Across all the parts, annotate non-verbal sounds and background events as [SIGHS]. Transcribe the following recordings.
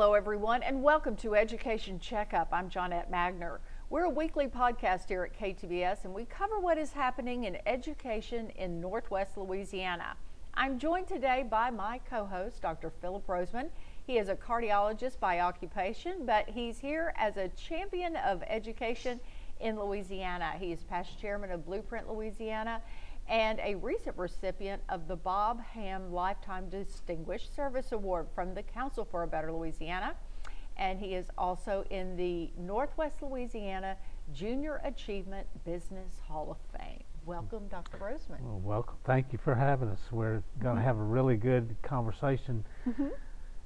Hello, everyone, and welcome to Education Checkup. I'm Johnette Magner. We're a weekly podcast here at KTBS, and we cover what is happening in education in Northwest Louisiana. I'm joined today by my co host, Dr. Phillip Rozeman. He is a cardiologist by occupation, but he's here as a champion of education in Louisiana. He is past chairman of Blueprint Louisiana and a recent recipient of the Bob Ham Lifetime Distinguished Service Award from the Council for a Better Louisiana. And he is also in the Northwest Louisiana Junior Achievement Business Hall of Fame. Welcome, Dr. Rozeman. Well, welcome. Thank you for having us. We're going to mm-hmm. have a really good conversation. Mm-hmm.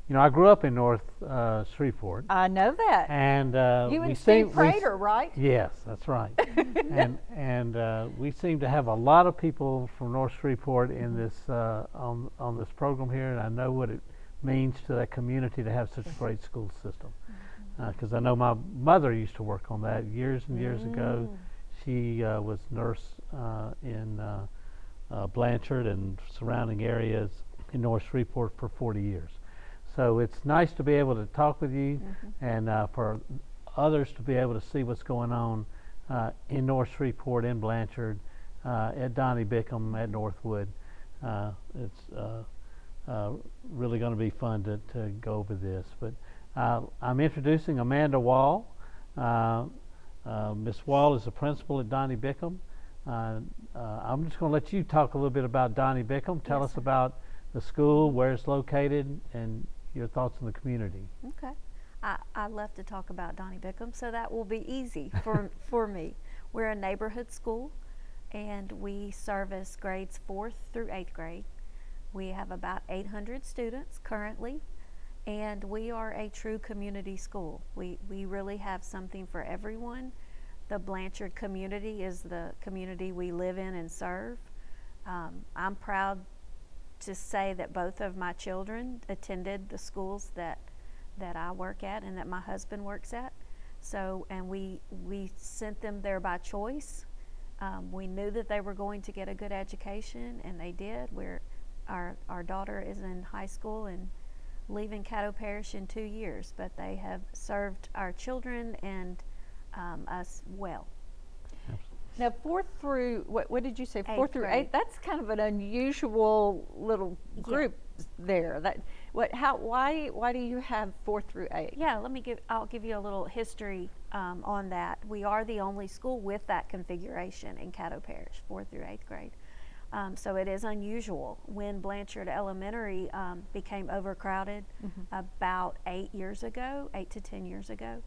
You know, I grew up in North uh, Shreveport. I know that. And uh, you and Steve Prater, right? Yes, that's right. [LAUGHS] and and uh, we seem to have a lot of people from North Shreveport in mm-hmm. this uh, on on this program here, and I know what it means to that community to have such a great school system. Because mm-hmm. uh, I know my mother used to work on that years and years mm. ago. She uh, was nurse in Blanchard and surrounding areas in North Shreveport for 40 years. So it's nice to be able to talk with you mm-hmm. and uh, for others to be able to see what's going on uh, in North Shreveport, in Blanchard, uh, at Donnie Bickham, at Northwood. Uh, it's uh, uh, really going to be fun to, to go over this. But I'm introducing Amanda Wall. Miss Wall is the principal at Donnie Bickham. I'm just going to let you talk a little bit about Donnie Bickham. Tell yes, us about the school, where it's located, and your thoughts on the community. Okay. I, I love to talk about Donnie Bickham, so that will be easy for, [LAUGHS] for me. We're a neighborhood school, and we service grades fourth through eighth grade. We have about 800 students currently, and we are a true community school. We, we really have something for everyone. The Blanchard community is the community we live in and serve. Um, I'm proud to say that both of my children attended the schools that that I work at and that my husband works at. So, and we we sent them there by choice. Um, we knew that they were going to get a good education, and they did. We're our our daughter is in high school and leaving Caddo Parish in two years, but they have served our children and um, us well. Now, fourth through what, what did you say? Eighth fourth through grade. eighth. That's kind of an unusual little group yeah. there. That what? How? Why? Why do you have fourth through eighth? Yeah, let me give. I'll give you a little history um, on that. We are the only school with that configuration in Caddo Parish, fourth through eighth grade. Um, so it is unusual. When Blanchard Elementary um, became overcrowded mm-hmm. about eight years ago, eight to ten years ago,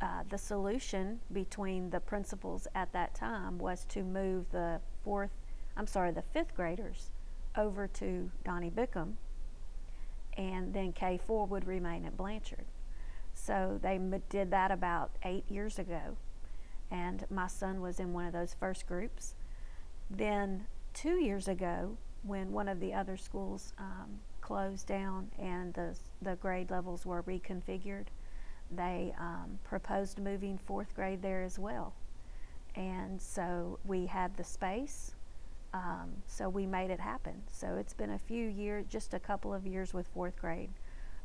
uh, the solution between the principals at that time was to move the fourth, I'm sorry, the fifth graders over to Donnie Bickham, and then K4 would remain at Blanchard. So they m- did that about eight years ago, and my son was in one of those first groups. Then two years ago, when one of the other schools um, closed down and the, the grade levels were reconfigured, they um, proposed moving fourth grade there as well. And so we had the space, um, so we made it happen. So it's been a few years, just a couple of years with fourth grade.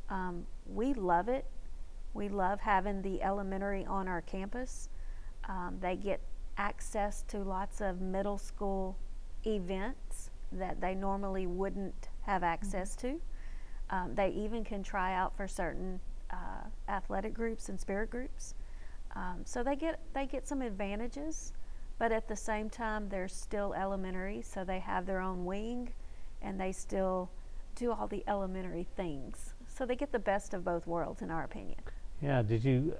Um, we love it. We love having the elementary on our campus. Um, they get access to lots of middle school events that they normally wouldn't have access mm-hmm. to. Um, they even can try out for certain athletic groups and spirit groups. Um, so they get they get some advantages, but at the same time they're still elementary, so they have their own wing, and they still do all the elementary things. So they get the best of both worlds, in our opinion. Yeah. Did you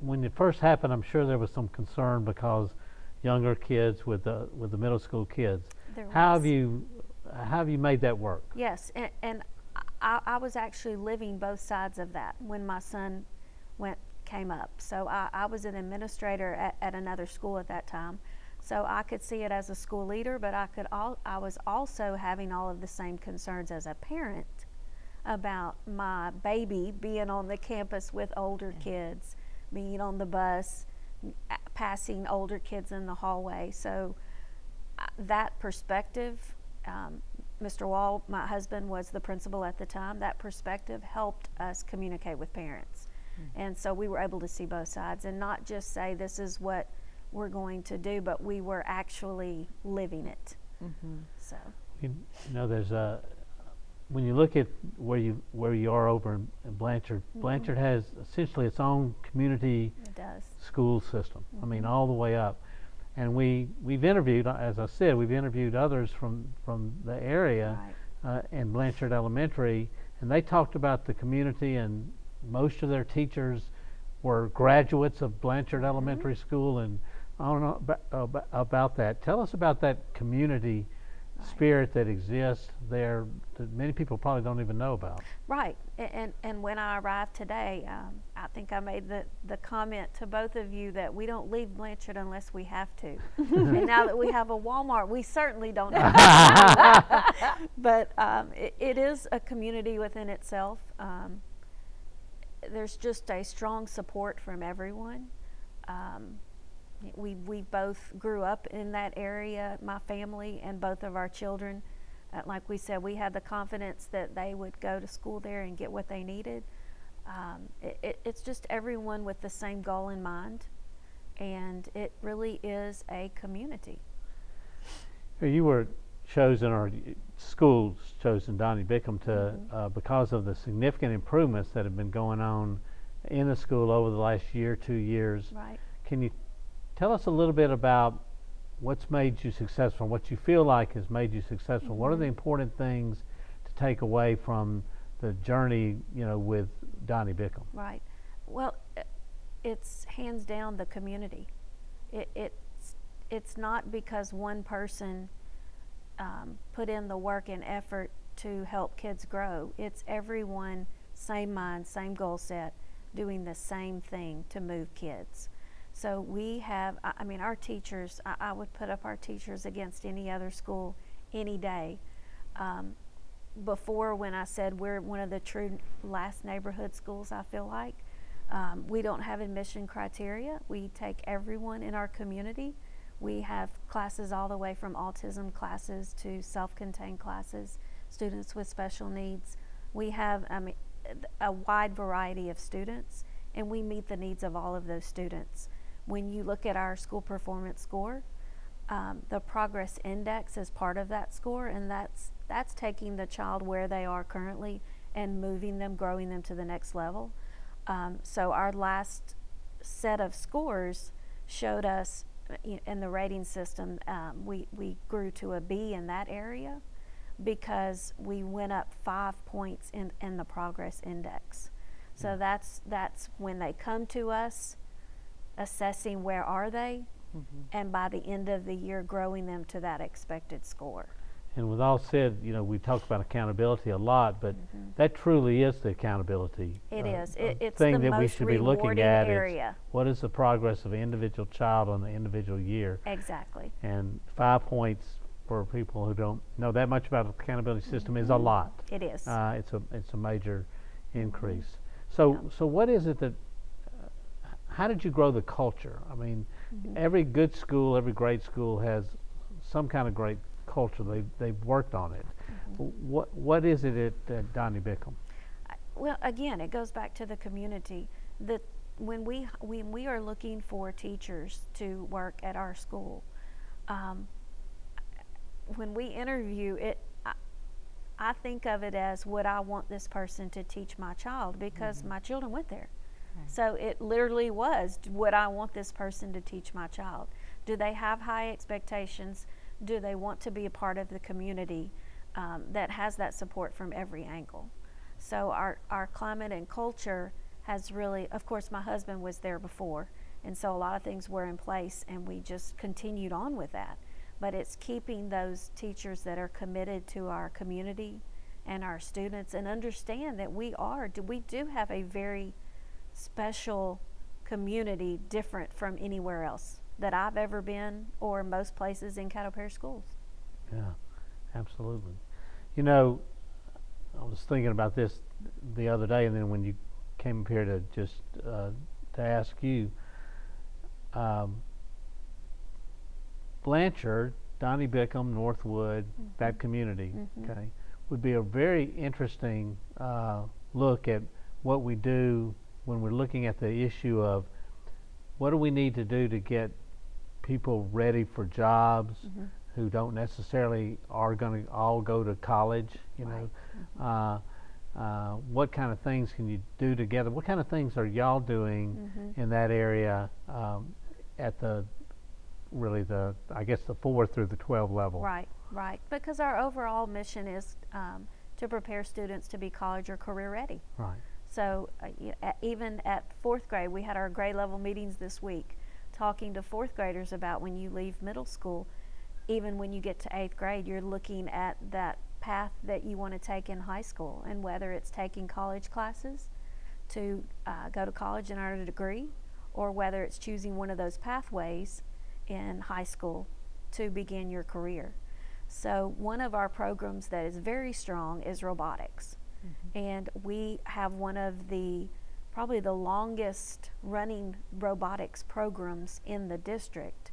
when it first happened? I'm sure there was some concern because younger kids with the with the middle school kids. There how was. have you how have you made that work? Yes, and, and I, I, was actually living both sides of that when my son went came up. So I, I was an administrator at, at, another school at that time. So I could see it as a school leader, but I could all, I was also having all of the same concerns as a parent about my baby being on the campus with older kids, being on the bus, passing older kids in the hallway. So uh, that perspective um, Mr. Wall, my husband, was the principal at the time. That perspective helped us communicate with parents. Hmm. And so we were able to see both sides and not just say this is what we're going to do, but we were actually living it. Mm-hmm. So, You you know, there's a, when you look at where you, where you are over in in Blanchard, mm-hmm. Blanchard has essentially its own community it does. school system. I mean, mm-hmm. all the way up. And we, we've interviewed, uh, as I said, we've interviewed others from, from the area Right. uh, in Blanchard Elementary, and they talked about the community, and most of their teachers were graduates of Blanchard Elementary School, and I don't know about, about, about that. Tell us about that community. Spirit that exists there that many people probably don't even know about. Right, and, and when I arrived today, um, I think I made the, the comment to both of you that we don't leave Blanchard unless we have to. [LAUGHS] and now that we have a Walmart, we certainly don't have to. [LAUGHS] but um, it, it is a community within itself. Um, there's just a strong support from everyone. Um, we, we both grew up in that area, my family and both of our children. Uh, like we said, we had the confidence that they would go to school there and get what they needed. Um, it, it, it's just everyone with the same goal in mind, and it really is a community. You were chosen, or schools chosen Donnie Bickham to, Mhm. uh, because of the significant improvements that have been going on in the school over the last year, two years. Right. Can you tell us a little bit about what's made you successful, what you feel like has made you successful? What are the Mhm. important things to take away from the journey, you know, with Donnie Bickham? Right. Well, it's hands down the community. It, it's it's not because one person um, put in the work and effort to help kids grow. It's everyone, same mind, same goal set, doing the same thing to move kids. So we have, I mean, our teachers, I, I would put up our teachers against any other school any day. Um, before, when I said we're one of the true last neighborhood schools, I feel like um, we don't have admission criteria. We take everyone in our community. We have classes all the way from autism classes to self contained classes, students with special needs. We have I mean, a wide variety of students, and we meet the needs of all of those students. When you look at our school performance score, um, the progress index is part of that score, and that's that's taking the child where they are currently and moving them, growing them to the next level. Um, so our last set of scores showed us in the rating system, um, we we grew to a B in that area because we went up five points in in the progress index. So that's that's when they come to us, assessing where are they, and by the end of the year, growing them to that expected score. And with all said, you know, we talk about accountability a lot, but Mhm. that truly is the accountability. It uh, is. uh, It, it's thing the that we should be looking at. is area. what is the progress of an individual child on the individual year? Exactly. And five points for people who don't know that much about the accountability system is a Mhm. lot. It is. Uh, it's a it's a major increase. So Yeah. so what is it that? How did you grow the culture? I mean, Mhm. every good school, every great school has some kind of great culture. They they've worked on it. Mhm. What what is it at, at Donnie Bickham? I- Well, again, it goes back to the community. That when we when we are looking for teachers to work at our school, um, when we interview it, I, I think of it as would I want this person to teach my child because my children went there. So it literally was would I want this person to teach my child? Do they have high expectations? Do they want to be a part of the community um, that has that support from every angle? So our, our climate and culture has really, of course, my husband was there before, and so a lot of things were in place, and we just continued on with that. But it's keeping those teachers that are committed to our community and our students, and understand that we are, do we do have a very special community, different from anywhere else that I've ever been, or most places in Caddo Parish schools. Yeah, absolutely. You know, I was thinking about this the other day, and then when you came up here to just uh, to ask you, um, Blanchard Donnie Bickham, Northwood, that community, okay, would be a very interesting uh, look at what we do when we're looking at the issue of what do we need to do to get people ready for jobs who don't necessarily are going to all go to college, you know. Uh, uh, what kind of things can you do together? What kind of things are y'all doing in that area um, at the really the I guess the four through the twelve level? Right, right. Because our overall mission is um, to prepare students to be college or career ready. Right. So uh, even at fourth grade, we had our grade level meetings this week, talking to fourth graders about when you leave middle school, even when you get to eighth grade, you're looking at that path that you want to take in high school, and whether it's taking college classes to uh, go to college and earn a degree, or whether it's choosing one of those pathways in high school to begin your career. So, one of our programs that is very strong is robotics. And we have one of the probably the longest running robotics programs in the district.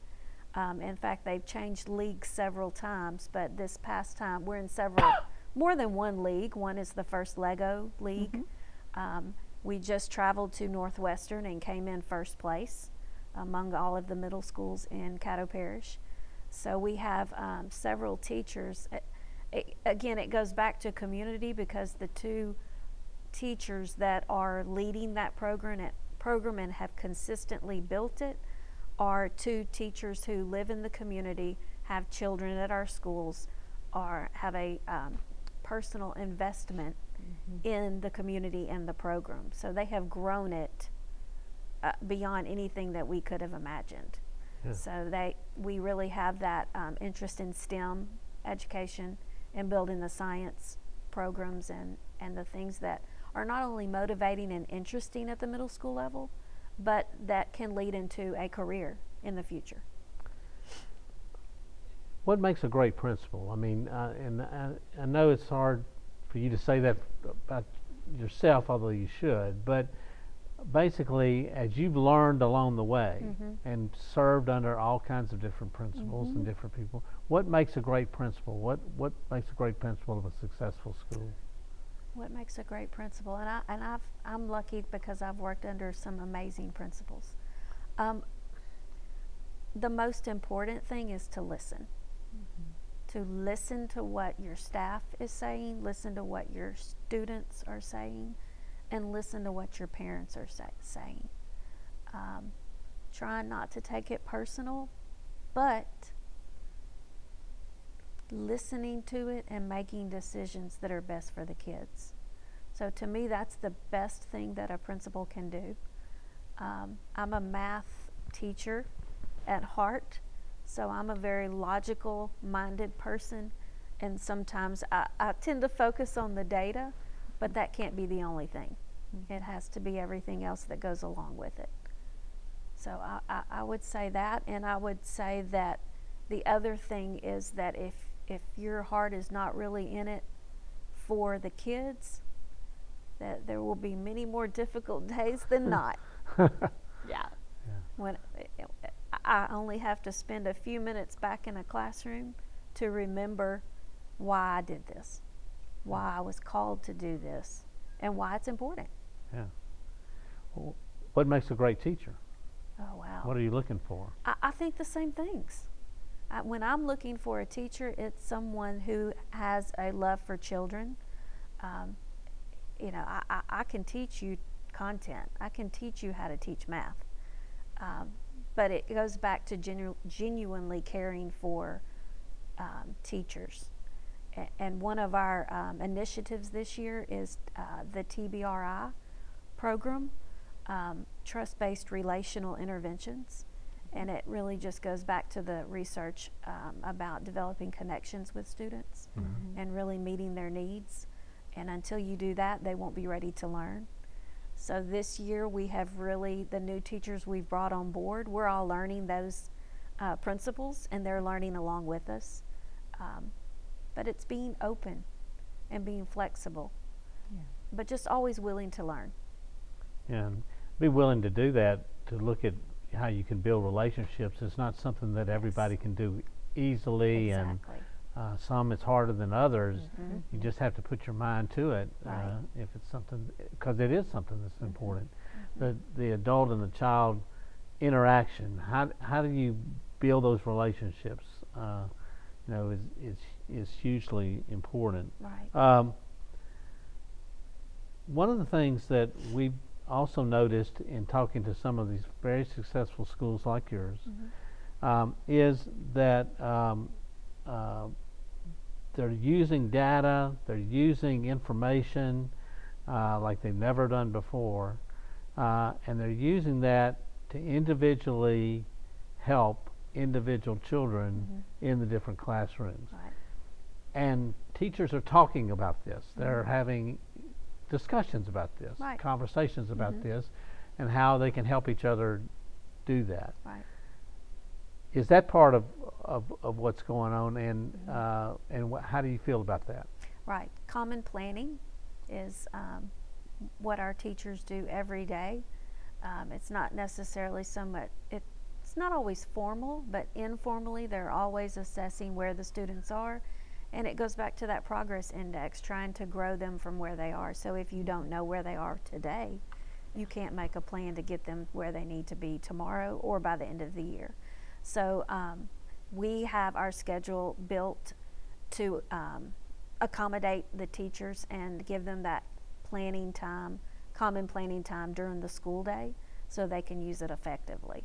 Um, in fact, they've changed leagues several times, but this past time we're in several, [COUGHS] more than one league. One is the first Lego League. Um, we just traveled to Northwestern and came in first place among all of the middle schools in Caddo Parish. So we have um, several teachers. A- a- again, it goes back to community because the two teachers that are leading that program at, program and have consistently built it are two teachers who live in the community, have children at our schools, are have a um, personal investment in the community and the program. So they have grown it uh, beyond anything that we could have imagined. Yeah. So they, we really have that um, interest in STEM education and building the science programs and, and the things that are not only motivating and interesting at the middle school level, but that can lead into a career in the future. What makes a great principal? I mean, uh, and I, I know it's hard for you to say that about yourself, although you should. But basically, as you've learned along the way mm-hmm. and served under all kinds of different principals and mm-hmm. different people, what makes a great principal? What what makes a great principal of a successful school? What makes a great principal? And I and I've I'm lucky because I've worked under some amazing principals. Um, the most important thing is to listen. Mm-hmm. To listen to what your staff is saying, listen to what your students are saying, and listen to what your parents are say, saying. Um, try not to take it personal, but listening to it and making decisions that are best for the kids. So to me, that's the best thing that a principal can do. Um, I'm a math teacher at heart, so I'm a very logical minded person, and sometimes I, I tend to focus on the data, but that can't be the only thing. It has to be everything else that goes along with it. So I, I, I would say that, and I would say that the other thing is that if if your heart is not really in it for the kids, that there will be many more difficult [LAUGHS] days than hmm. not. [LAUGHS] Yeah. When I only have to spend a few minutes back in a classroom to remember why I did this, why I was called to do this, and why it's important. Yeah. Well, what makes a great teacher? Oh wow! What are you looking for? I, I think the same things. I, when I'm looking for a teacher, it's someone who has a love for children. Um, you know, I, I, I can teach you content. I can teach you how to teach math. Um, but it goes back to genu- genuinely caring for um, teachers. And one of our um, initiatives this year is uh, the TBRI program, um, Trust Based Relational Interventions. And it really just goes back to the research um, about developing connections with students and really meeting their needs. And until you do that, they won't be ready to learn. So this year we have really, the new teachers we've brought on board, we're all learning those uh, principles and they're learning along with us. Um, but it's being open and being flexible, Yeah. but just always willing to learn. and be willing to do that to look at how you can build relationships. It's not something that everybody can do easily, and uh, some it's harder than others. Mm-hmm. You just have to put your mind to it uh, if it's something, because it is something that's Mm-hmm. important. The the adult and the child interaction. How how do you build those relationships? Uh, you know, is is is hugely important. Right. Um, one of the things that we've also noticed in talking to some of these very successful schools like yours um, is that um, uh, they're using data, they're using information uh, like they've never done before, uh, and they're using that to individually help individual children in the different classrooms Right. And teachers are talking about this. They're having discussions about this, Right. conversations about this, and how they can help each other do that. Right. Is that part of, of, of what's going on, and uh, and wh- how do you feel about that? Right. Common planning is um, what our teachers do every day. Um, it's not necessarily so much, it, it's not always formal, but informally, they're always assessing where the students are. And it goes back to that progress index, trying to grow them from where they are. So if you don't know where they are today, you can't make a plan to get them where they need to be tomorrow or by the end of the year. So um, we have our schedule built to um, accommodate the teachers and give them that planning time, common planning time during the school day so they can use it effectively.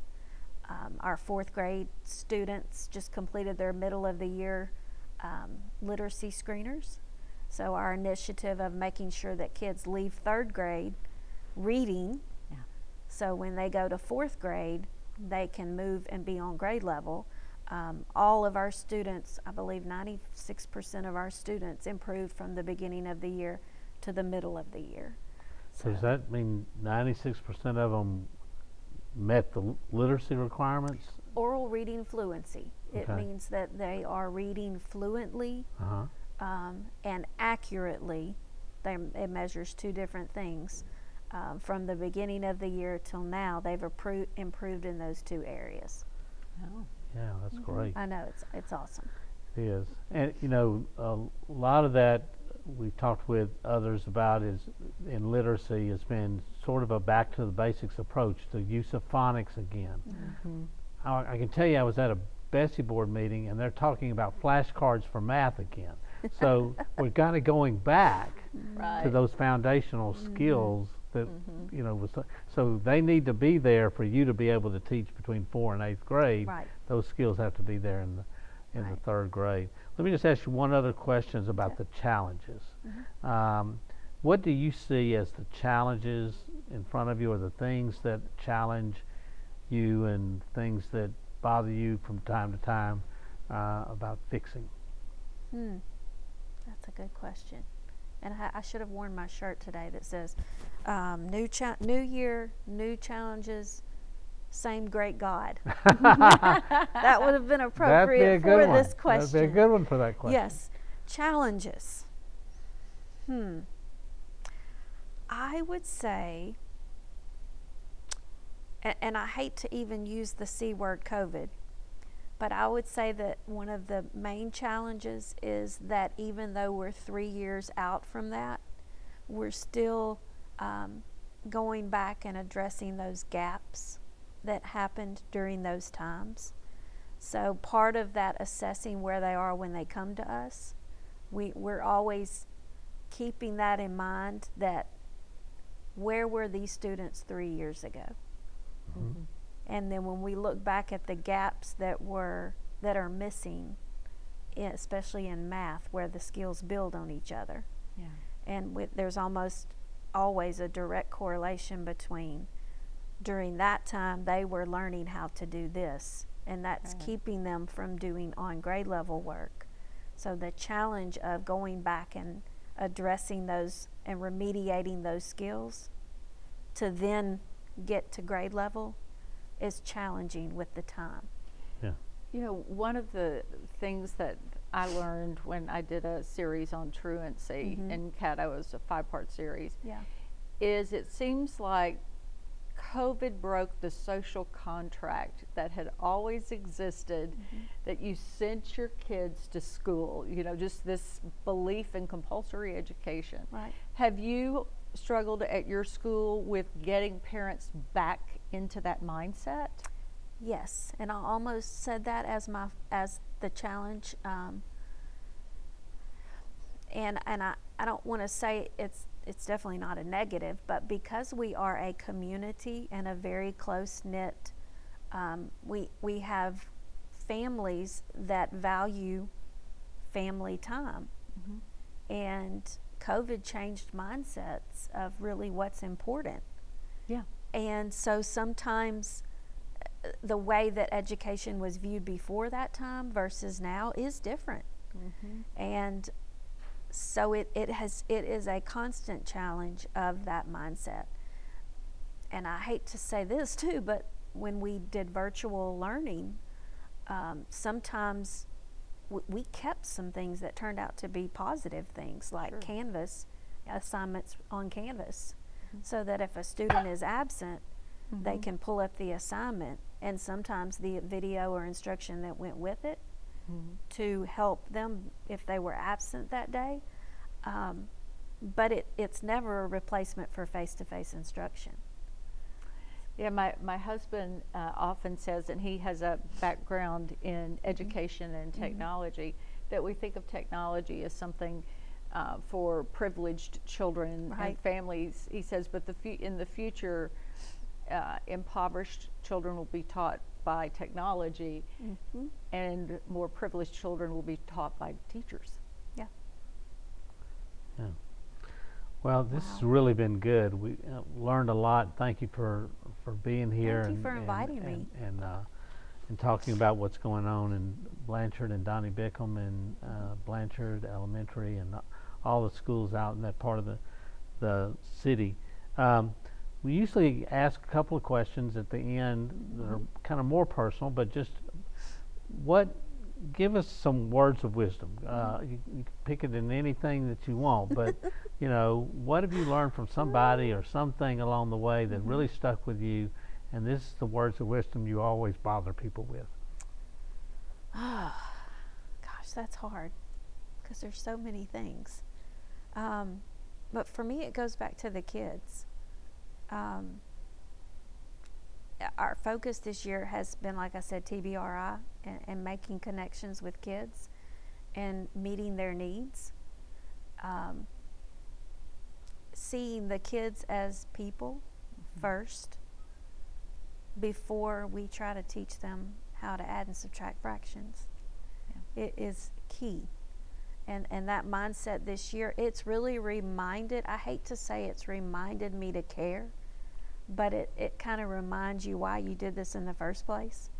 Um, our fourth grade students just completed their middle of the year um, literacy screeners. So, our initiative of making sure that kids leave third grade reading Yeah. so when they go to fourth grade, they can move and be on grade level. Um, all of our students, I believe 96% of our students improved from the beginning of the year to the middle of the year. So does that mean 96% of them met the literacy requirements? Oral reading fluency. It Okay. means that they are reading fluently Uh-huh. um, and accurately. They, it measures two different things. Um, from the beginning of the year till now, they've appro- improved in those two areas. Oh. Yeah, that's great. I know it's it's awesome. It is. And, you know, a lot of that we've talked with others about is in literacy has been sort of a back to the basics approach, the use of phonics again. I, I can tell you, I was at a BESE board meeting and they're talking about flashcards for math again. So we're kind of going back Right. to those foundational skills that, you know, was, so they need to be there for you to be able to teach between four and eighth grade Right. those skills have to be there in the in the third grade. Let me just ask you one other question about Yeah. the challenges. Mm-hmm. Um, what do you see as the challenges in front of you, or the things that challenge you, and things that bother you from time to time uh, about fixing? Hmm. That's a good question. And I, I should have worn my shirt today that says, um, "New cha- New Year, new challenges, same great God." [LAUGHS] that would have been be appropriate good for one. this question. That'd be a good one for that question. Yes, challenges. Hmm. I would say, and, and I hate to even use the C word COVID, but I would say that one of the main challenges is that even though we're three years out from that, we're still um, going back and addressing those gaps that happened during those times. So part of that assessing where they are when they come to us, we, we're always keeping that in mind that where were these students three years ago? Mm-hmm. And then when we look back at the gaps that were that are missing, especially in math, where the skills build on each other, Yeah. and with, there's almost always a direct correlation between during that time they were learning how to do this and that's Right. keeping them from doing on grade level work so the challenge of going back and addressing those and remediating those skills to then get to grade level is challenging with the time Yeah. You know, one of the things that I learned when I did a series on truancy Mhm. in Caddo, it was a five part series, yeah is it seems like COVID broke the social contract that had always existed that you sent your kids to school, you know, just this belief in compulsory education. Right. Have you struggled at your school with getting parents back into that mindset? Yes, and I almost said that as my as the challenge. Um, and and I, I don't want to say it's it's definitely not a negative, but because we are a community and a very close knit, um, we we have families that value family time, and COVID changed mindsets of really what's important. Yeah. And so sometimes uh, the way that education was viewed before that time versus now is different. And so it, it has it is a constant challenge of that mindset. And I hate to say this too, but when we did virtual learning, um, sometimes w- we kept some things that turned out to be positive things, like Sure. Canvas assignments on Canvas, mm-hmm. so that if a student is absent, they mm-hmm. can pull up the assignment and sometimes the video or instruction that went with it mm-hmm. to help them if they were absent that day. Um, but it, it's never a replacement for face to face instruction. Yeah, my, my husband uh, often says, and he has a background in education and technology, that we think of technology as something uh, for privileged children and Right. families. He says, but the fu- in the future, uh, impoverished children will be taught by technology, and more privileged children will be taught by teachers. Yeah. Yeah. Well, this has really been good. We uh, learned a lot. Thank you for, for being here. you and, for and- inviting me. and, And, uh, and talking about what's going on in Blanchard and Donnie Bickham and uh, Blanchard Elementary and all the schools out in that part of the, the city. Um, we usually ask a couple of questions at the end that are kind of more personal, but just what give us some words of wisdom. Uh, you, you can pick it in anything that you want, but [LAUGHS] you know, what have you learned from somebody or something along the way that really stuck with you? And this is the words of wisdom you always bother people with. [SIGHS] Gosh, that's hard because there's so many things. Um, but for me, it goes back to the kids. Um, our focus this year has been, like I said, TBRI and, and making connections with kids and meeting their needs. Um, seeing the kids as people first before we try to teach them how to add and subtract fractions. It is key. And and that mindset this year, it's really reminded, I hate to say it's reminded me to care, but it, it kind of reminds you why you did this in the first place.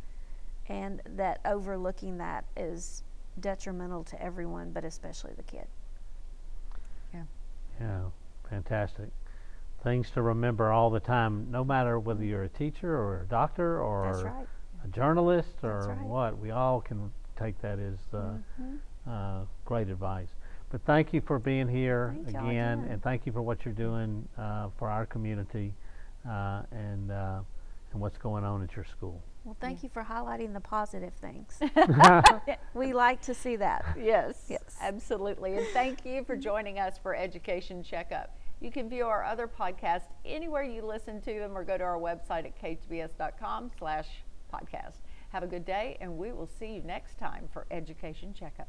And that overlooking that is detrimental to everyone, but especially the kid. Yeah, Yeah, fantastic. Things to remember all the time, no matter whether you're a teacher or a doctor or That's right. a journalist That's or right. what. We all can take that as uh, Mhm. uh, great advice. But thank you for being here again, again. and thank you for what you're doing uh, for our community uh, and uh, and what's going on at your school. Well, thank you for highlighting the positive things. [LAUGHS] [LAUGHS] we like to see that. Yes, Yes. absolutely. And thank you for joining us for Education Checkup. You can view our other podcasts anywhere you listen to them or go to our website at ktbs.com slash podcast. Have a good day, and we will see you next time for Education Checkup.